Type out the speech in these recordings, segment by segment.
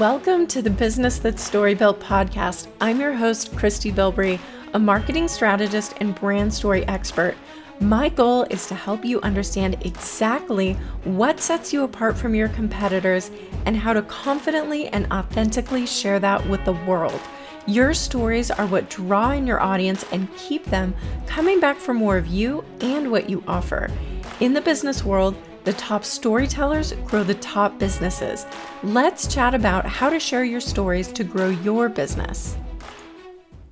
Welcome to the Business That's Story Built podcast. I'm your host, Christy Bilbrey, a marketing strategist and brand story expert. My goal is to help you understand exactly what sets you apart from your competitors and how to confidently and authentically share that with the world. Your stories are what draw in your audience and keep them coming back for more of you and what you offer. In the business world, the top storytellers grow the top businesses. Let's chat about how to share your stories to grow your business.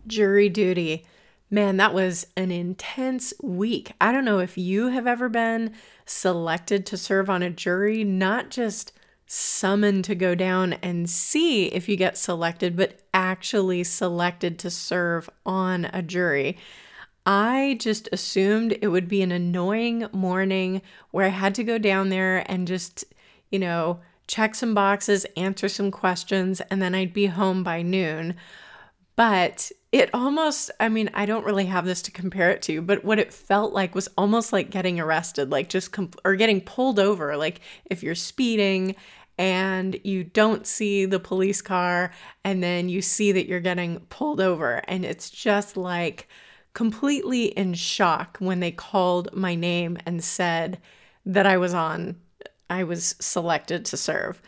Jury duty. Man, that was an intense week. I don't know if you have ever been selected to serve on a jury, not just summoned to go down and see if you get selected, but actually selected to serve on a jury. I just assumed it would be an annoying morning where I had to go down there and just, you know, check some boxes, answer some questions, and then I'd be home by noon. But it almost, I mean, I don't really have this to compare it to, but what it felt like was almost like getting arrested, like just, or getting pulled over. Like if you're speeding and you don't see the police car and then you see that you're getting pulled over. And it's just like, completely in shock when they called my name and said that I was on, I was selected to serve.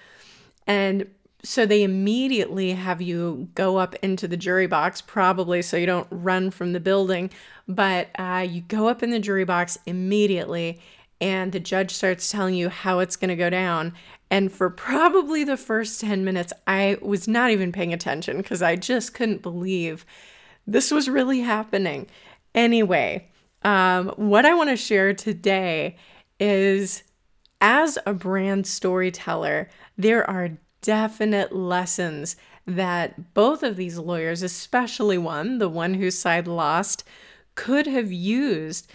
And so they immediately have you go up into the jury box, probably so you don't run from the building, but uh, you go up in the jury box immediately, and the judge starts telling you how it's going to go down. And for probably the first 10 minutes, I was not even paying attention because I just couldn't believe this was really happening. Anyway, um, what I want to share today is as a brand storyteller, there are definite lessons that both of these lawyers, especially one, the one whose side lost, could have used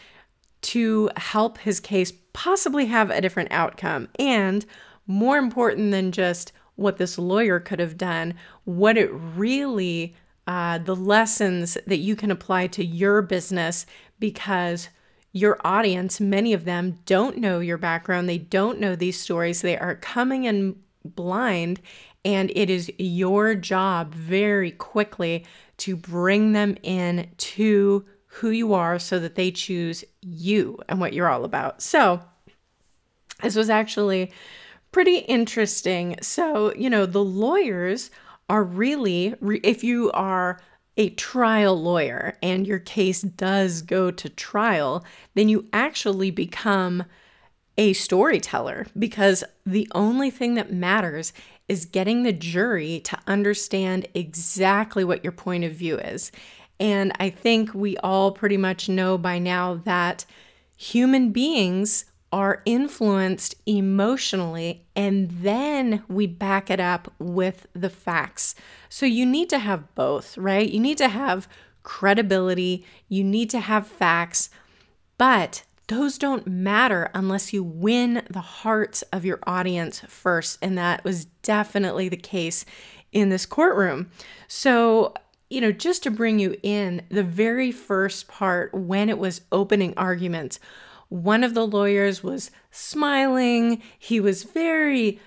to help his case possibly have a different outcome. And more important than just what this lawyer could have done, what it really uh, the lessons that you can apply to your business because your audience, many of them don't know your background, they don't know these stories, they are coming in blind, and it is your job very quickly to bring them in to who you are so that they choose you and what you're all about. So, this was actually pretty interesting. So, you know, the lawyers are really, if you are a trial lawyer and your case does go to trial, then you actually become a storyteller because the only thing that matters is getting the jury to understand exactly what your point of view is. And I think we all pretty much know by now that human beings are influenced emotionally and then we back it up with the facts. So you need to have both, right? You need to have credibility, you need to have facts, but those don't matter unless you win the hearts of your audience first. And that was definitely the case in this courtroom. So, you know, just to bring you in, the very first part when it was opening arguments one of the lawyers was smiling. He was very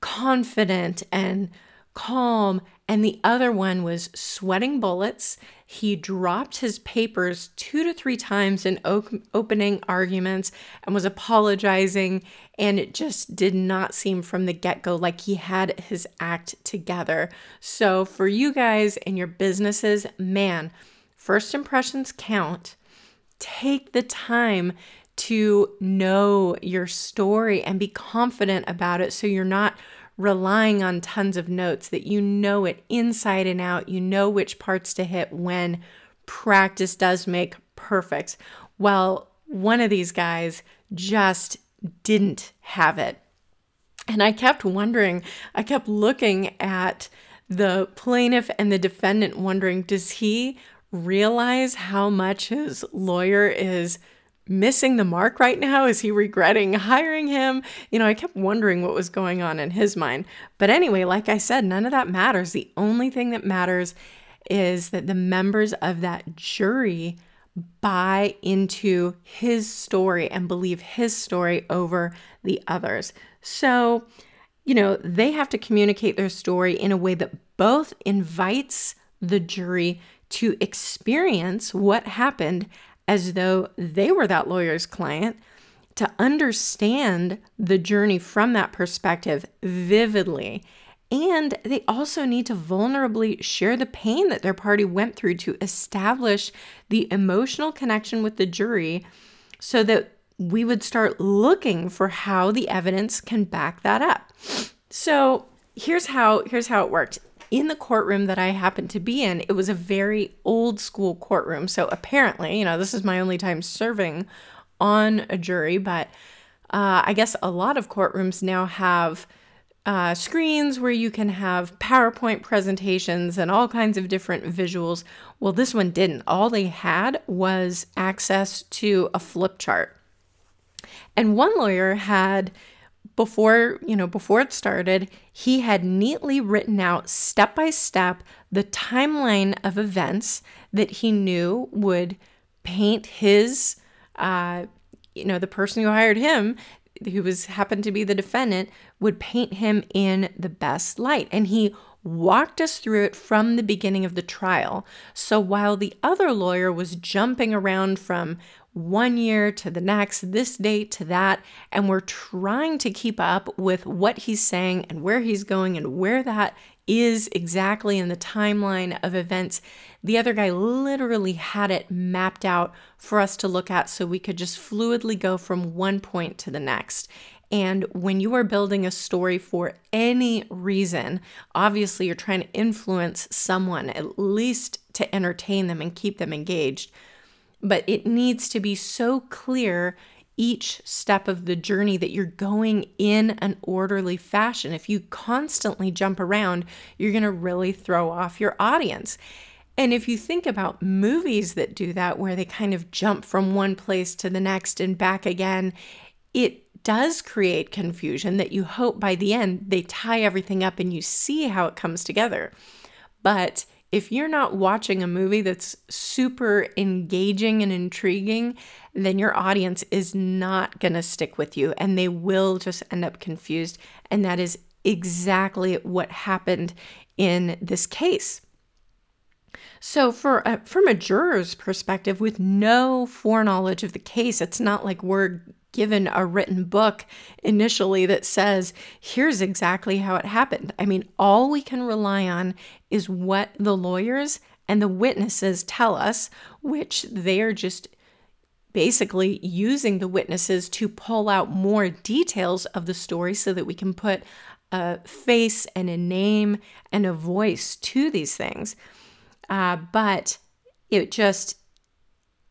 confident and calm, and the other one was sweating bullets. He dropped his papers two to three times in opening arguments and was apologizing, and it just did not seem from the get go like he had his act together. So, for you guys and your businesses, man, first impressions count. Take the time to know your story and be confident about it so you're not relying on tons of notes, that you know it inside and out, you know which parts to hit when practice does make perfect. Well, one of these guys just didn't have it. And I kept wondering, I kept looking at the plaintiff and the defendant, wondering, does he realize how much his lawyer is missing the mark right now? Is he regretting hiring him? You know, I kept wondering what was going on in his mind. But anyway, like I said, none of that matters. The only thing that matters is that the members of that jury buy into his story and believe his story over the others. So, you know, they have to communicate their story in a way that both invites the jury to experience what happened as though they were that lawyer's client, to understand the journey from that perspective vividly. And they also need to vulnerably share the pain that their party went through to establish the emotional connection with the jury so that we would start looking for how the evidence can back that up. So, here's how here's how it worked. In the courtroom that I happened to be in, it was a very old school courtroom. So apparently, you know, this is my only time serving on a jury, but uh, I guess a lot of courtrooms now have uh, screens where you can have PowerPoint presentations and all kinds of different visuals. Well, this one didn't. All they had was access to a flip chart. And one lawyer had before, you know, before it started, he had neatly written out step by step the timeline of events that he knew would paint his uh, you know, the person who hired him who was happened to be the defendant would paint him in the best light. And he walked us through it from the beginning of the trial. So while the other lawyer was jumping around from one year to the next, this date to that, and we're trying to keep up with what he's saying and where he's going and where that is exactly in the timeline of events. The other guy literally had it mapped out for us to look at so we could just fluidly go from one point to the next. And when you are building a story for any reason, obviously you're trying to influence someone, at least to entertain them and keep them engaged but it needs to be so clear each step of the journey that you're going in an orderly fashion. If you constantly jump around, you're going to really throw off your audience. And if you think about movies that do that, where they kind of jump from one place to the next and back again, it does create confusion that you hope by the end they tie everything up and you see how it comes together. But if you're not watching a movie that's super engaging and intriguing, then your audience is not going to stick with you and they will just end up confused. And that is exactly what happened in this case. So, for a, from a juror's perspective, with no foreknowledge of the case, it's not like we're given a written book initially that says, here's exactly how it happened. I mean, all we can rely on is what the lawyers and the witnesses tell us, which they are just basically using the witnesses to pull out more details of the story so that we can put a face and a name and a voice to these things. Uh, but it just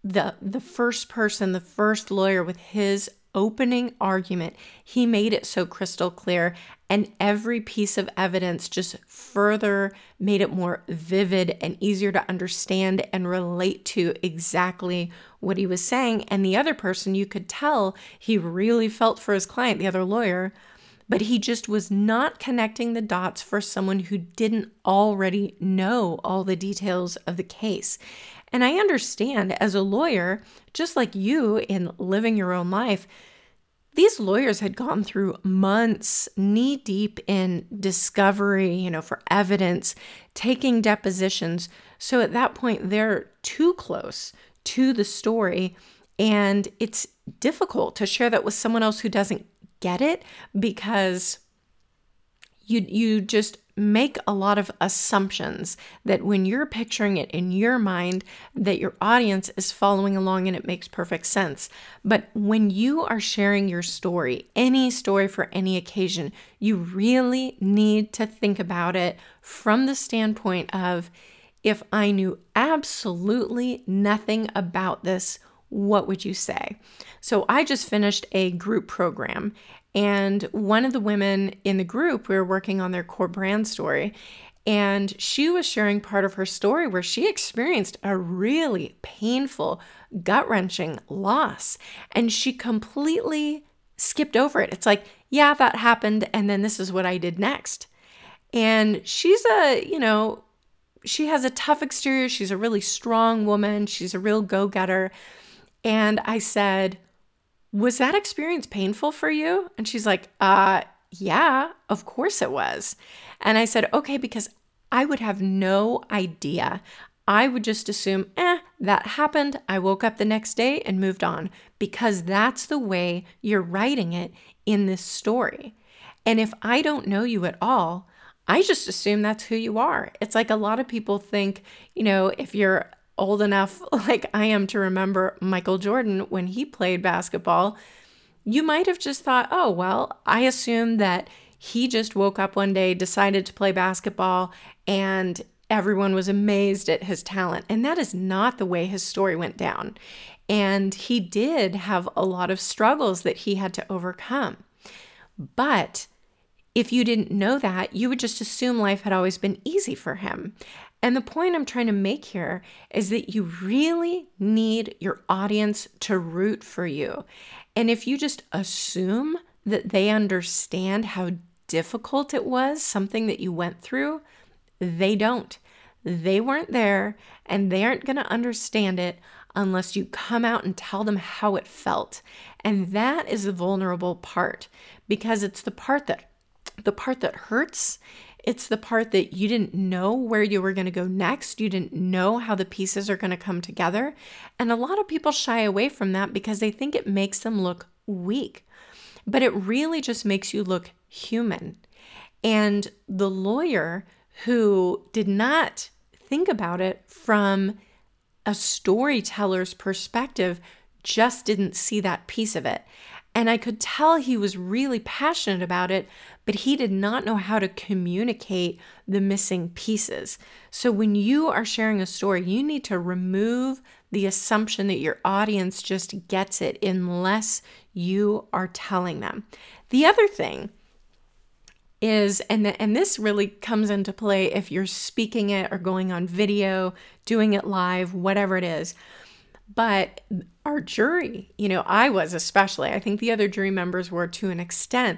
the the first person, the first lawyer with his opening argument, he made it so crystal clear and every piece of evidence just further made it more vivid and easier to understand and relate to exactly what he was saying and the other person you could tell he really felt for his client, the other lawyer, but he just was not connecting the dots for someone who didn't already know all the details of the case. And I understand as a lawyer, just like you in living your own life, these lawyers had gone through months knee deep in discovery, you know, for evidence, taking depositions. So at that point, they're too close to the story. And it's difficult to share that with someone else who doesn't get it because you you just make a lot of assumptions that when you're picturing it in your mind that your audience is following along and it makes perfect sense but when you are sharing your story any story for any occasion you really need to think about it from the standpoint of if i knew absolutely nothing about this what would you say? So I just finished a group program and one of the women in the group, we were working on their core brand story, and she was sharing part of her story where she experienced a really painful, gut wrenching loss. And she completely skipped over it. It's like, yeah, that happened. And then this is what I did next. And she's a, you know, she has a tough exterior. She's a really strong woman. She's a real go getter. And I said, was that experience painful for you? And she's like, uh, Yeah, of course it was. And I said, Okay, because I would have no idea. I would just assume, eh, that happened. I woke up the next day and moved on because that's the way you're writing it in this story. And if I don't know you at all, I just assume that's who you are. It's like a lot of people think, you know, if you're old enough, like I am, to remember Michael Jordan when he played basketball, you might have just thought, oh, well, I assume that he just woke up one day, decided to play basketball, and everyone was amazed at his talent. And that is not the way his story went down. And he did have a lot of struggles that he had to overcome. But if you didn't know that, you would just assume life had always been easy for him. And the point I'm trying to make here is that you really need your audience to root for you. And if you just assume that they understand how difficult it was, something that you went through, they don't. They weren't there and they aren't going to understand it unless you come out and tell them how it felt. And that is the vulnerable part because it's the part that the part that hurts. It's the part that you didn't know where you were going to go next. You didn't know how the pieces are going to come together. And a lot of people shy away from that because they think it makes them look weak. But it really just makes you look human. And the lawyer who did not think about it from a storyteller's perspective just didn't see that piece of it. And I could tell he was really passionate about it, but he did not know how to communicate the missing pieces. So when you are sharing a story, you need to remove the assumption that your audience just gets it unless you are telling them. The other thing is and the, and this really comes into play if you're speaking it or going on video, doing it live, whatever it is. But our jury, you know, I was especially, I think the other jury members were to an extent,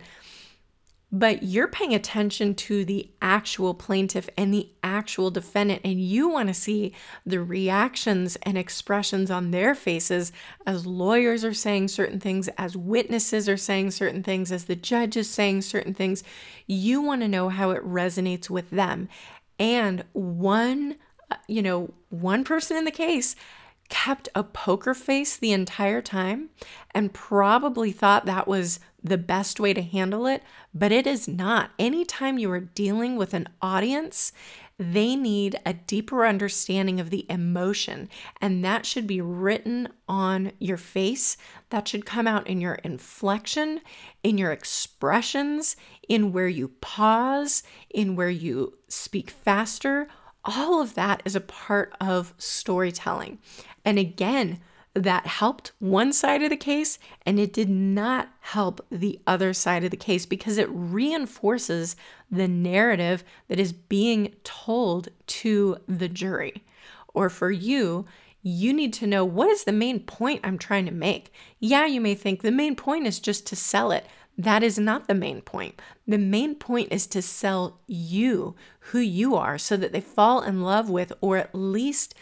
but you're paying attention to the actual plaintiff and the actual defendant, and you want to see the reactions and expressions on their faces as lawyers are saying certain things, as witnesses are saying certain things, as the judge is saying certain things. You want to know how it resonates with them. And one, uh, you know, one person in the case kept a poker face the entire time and probably thought that was the best way to handle it, but it is not. Anytime you are dealing with an audience, they need a deeper understanding of the emotion, and that should be written on your face. That should come out in your inflection, in your expressions, in where you pause, in where you speak faster. All of that is a part of storytelling. And again, that helped one side of the case and it did not help the other side of the case because it reinforces the narrative that is being told to the jury. Or for you, you need to know what is the main point I'm trying to make. Yeah, you may think the main point is just to sell it. That is not the main point. The main point is to sell you, who you are, so that they fall in love with or at least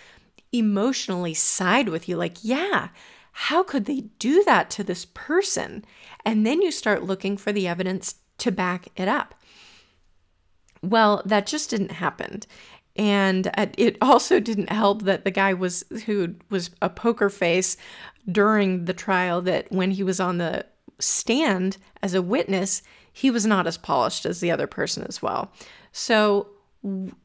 emotionally side with you like, yeah, how could they do that to this person? And then you start looking for the evidence to back it up. Well, that just didn't happen. And it also didn't help that the guy was who was a poker face during the trial that when he was on the stand as a witness, he was not as polished as the other person as well. So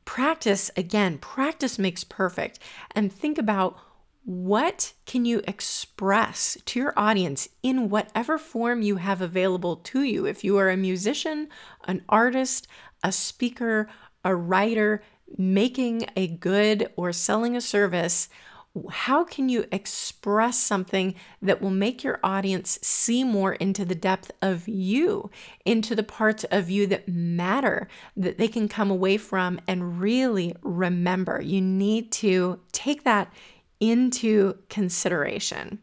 practice again practice makes perfect and think about what can you express to your audience in whatever form you have available to you if you are a musician an artist a speaker a writer making a good or selling a service how can you express something that will make your audience see more into the depth of you, into the parts of you that matter, that they can come away from and really remember? You need to take that into consideration.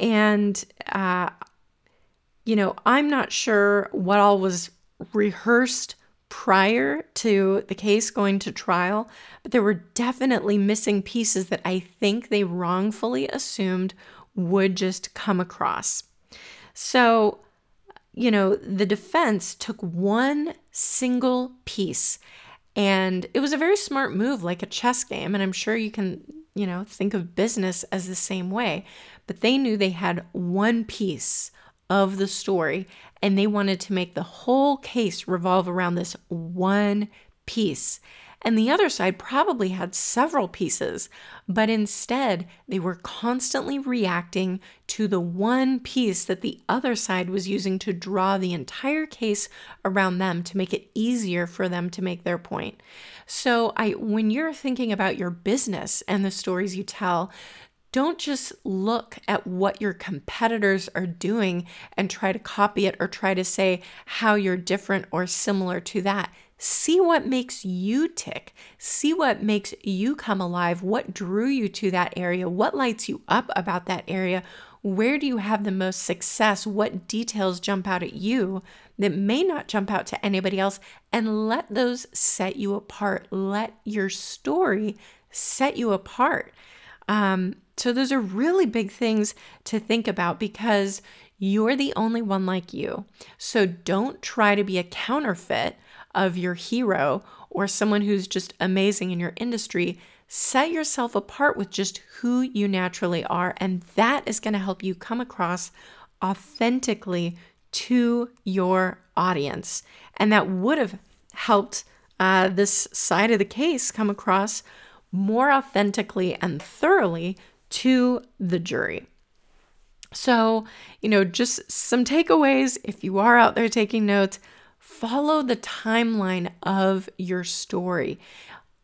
And, uh, you know, I'm not sure what all was rehearsed prior to the case going to trial, but there were definitely missing pieces that I think they wrongfully assumed would just come across. So, you know, the defense took one single piece and it was a very smart move, like a chess game. And I'm sure you can, you know, think of business as the same way. But they knew they had one piece of the story and they wanted to make the whole case revolve around this one piece. And the other side probably had several pieces, but instead they were constantly reacting to the one piece that the other side was using to draw the entire case around them to make it easier for them to make their point. So I when you're thinking about your business and the stories you tell, don't just look at what your competitors are doing and try to copy it or try to say how you're different or similar to that. See what makes you tick. See what makes you come alive. What drew you to that area? What lights you up about that area? Where do you have the most success? What details jump out at you that may not jump out to anybody else? And let those set you apart. Let your story set you apart. Um, so, those are really big things to think about because you're the only one like you. So, don't try to be a counterfeit of your hero or someone who's just amazing in your industry, set yourself apart with just who you naturally are. And that is going to help you come across authentically to your audience. And that would have helped uh, this side of the case come across more authentically and thoroughly to the jury. So, you know, just some takeaways if you are out there taking notes follow the timeline of your story.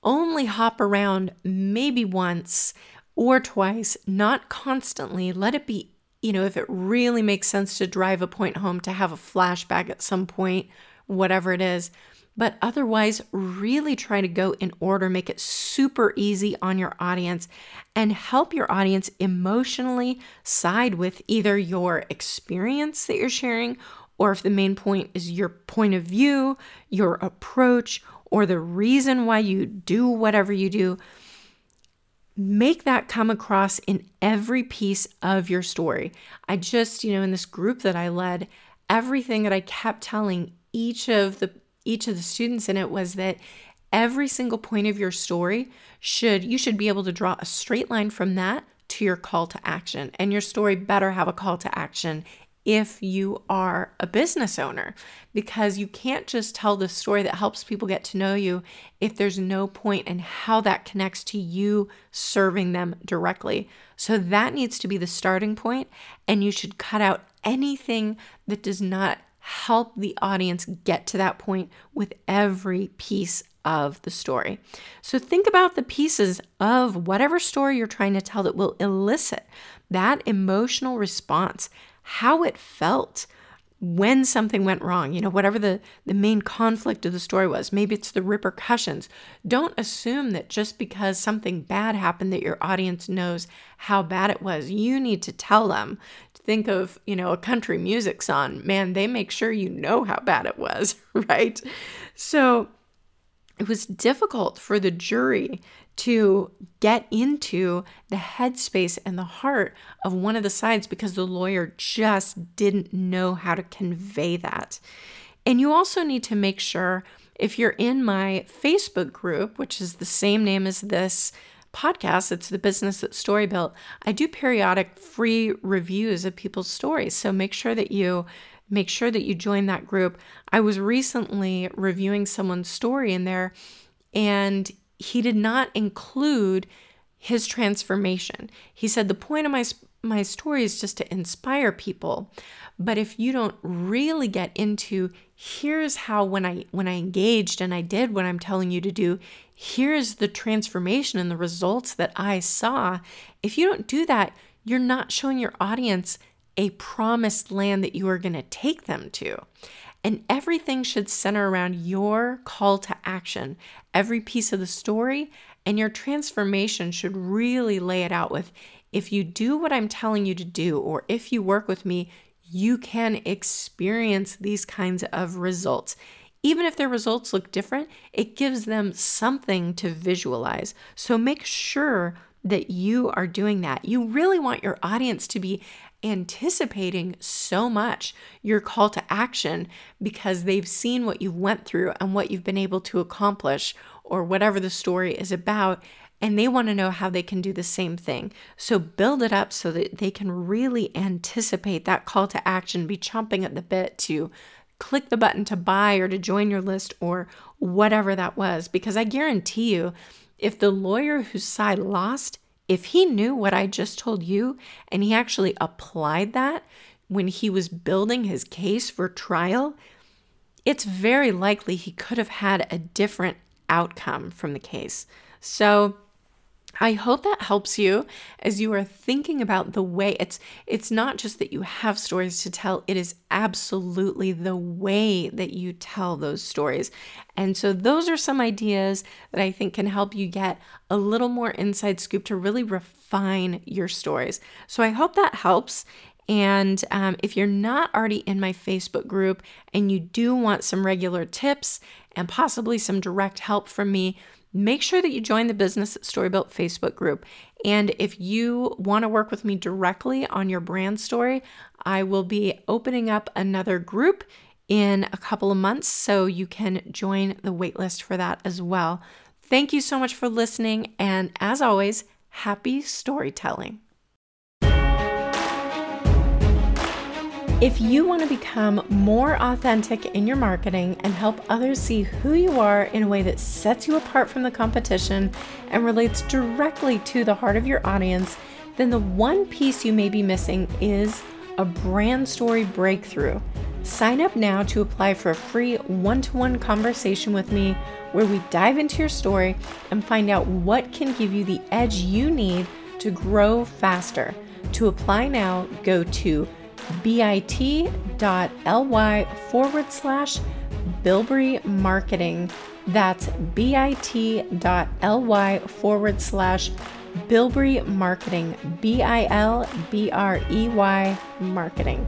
Only hop around maybe once or twice, not constantly. Let it be, you know, if it really makes sense to drive a point home, to have a flashback at some point, whatever it is. But otherwise, really try to go in order, make it super easy on your audience, and help your audience emotionally side with either your experience that you're sharing or if the main point is your point of view, your approach, or the reason why you do whatever you do, make that come across in every piece of your story. I just, you know, in this group that I led, everything that I kept telling each of the each of the students in it was that every single point of your story should you should be able to draw a straight line from that to your call to action and your story better have a call to action if you are a business owner because you can't just tell the story that helps people get to know you if there's no point in how that connects to you serving them directly. So that needs to be the starting point, and you should cut out anything that does not help the audience get to that point with every piece of the story. So think about the pieces of whatever story you're trying to tell that will elicit that emotional response how it felt when something went wrong, you know, whatever the, the main conflict of the story was. Maybe it's the repercussions. Don't assume that just because something bad happened that your audience knows how bad it was. You need to tell them. Think of, you know, a country music song. Man, they make sure you know how bad it was, right? So it was difficult for the jury to get into the headspace and the heart of one of the sides because the lawyer just didn't know how to convey that. And you also need to make sure if you're in my Facebook group, which is the same name as this podcast, it's the business that story built, I do periodic free reviews of people's stories. So make sure that you make sure that you join that group. I was recently reviewing someone's story in there and he did not include his transformation. He said the point of my my story is just to inspire people. But if you don't really get into here's how when I when I engaged and I did what I'm telling you to do, here's the transformation and the results that I saw. If you don't do that, you're not showing your audience a promised land that you are going to take them to. And everything should center around your call to action, every piece of the story, and your transformation should really lay it out with if you do what I'm telling you to do, or if you work with me, you can experience these kinds of results. Even if their results look different, it gives them something to visualize. So make sure that you are doing that. You really want your audience to be anticipating so much your call to action because they've seen what you've went through and what you've been able to accomplish or whatever the story is about and they want to know how they can do the same thing. So build it up so that they can really anticipate that call to action, be chomping at the bit to click the button to buy or to join your list or whatever that was. Because I guarantee you, if the lawyer whose side lost, if he knew what I just told you and he actually applied that when he was building his case for trial, it's very likely he could have had a different outcome from the case. So, I hope that helps you as you are thinking about the way it's it's not just that you have stories to tell, it is absolutely the way that you tell those stories. And so those are some ideas that I think can help you get a little more inside scoop to really refine your stories. So I hope that helps. And um, if you're not already in my Facebook group and you do want some regular tips and possibly some direct help from me, make sure that you join the Business Storybuilt Facebook group. And if you want to work with me directly on your brand story, I will be opening up another group in a couple of months so you can join the waitlist for that as well. Thank you so much for listening. And as always, happy storytelling. If you want to become more authentic in your marketing and help others see who you are in a way that sets you apart from the competition and relates directly to the heart of your audience, then the one piece you may be missing is a brand story breakthrough. Sign up now to apply for a free one to one conversation with me where we dive into your story and find out what can give you the edge you need to grow faster. To apply now, go to bit.ly forward slash Bilbrey Marketing. That's bit.ly forward slash Bilbrey Marketing. B I L B R E Y Marketing.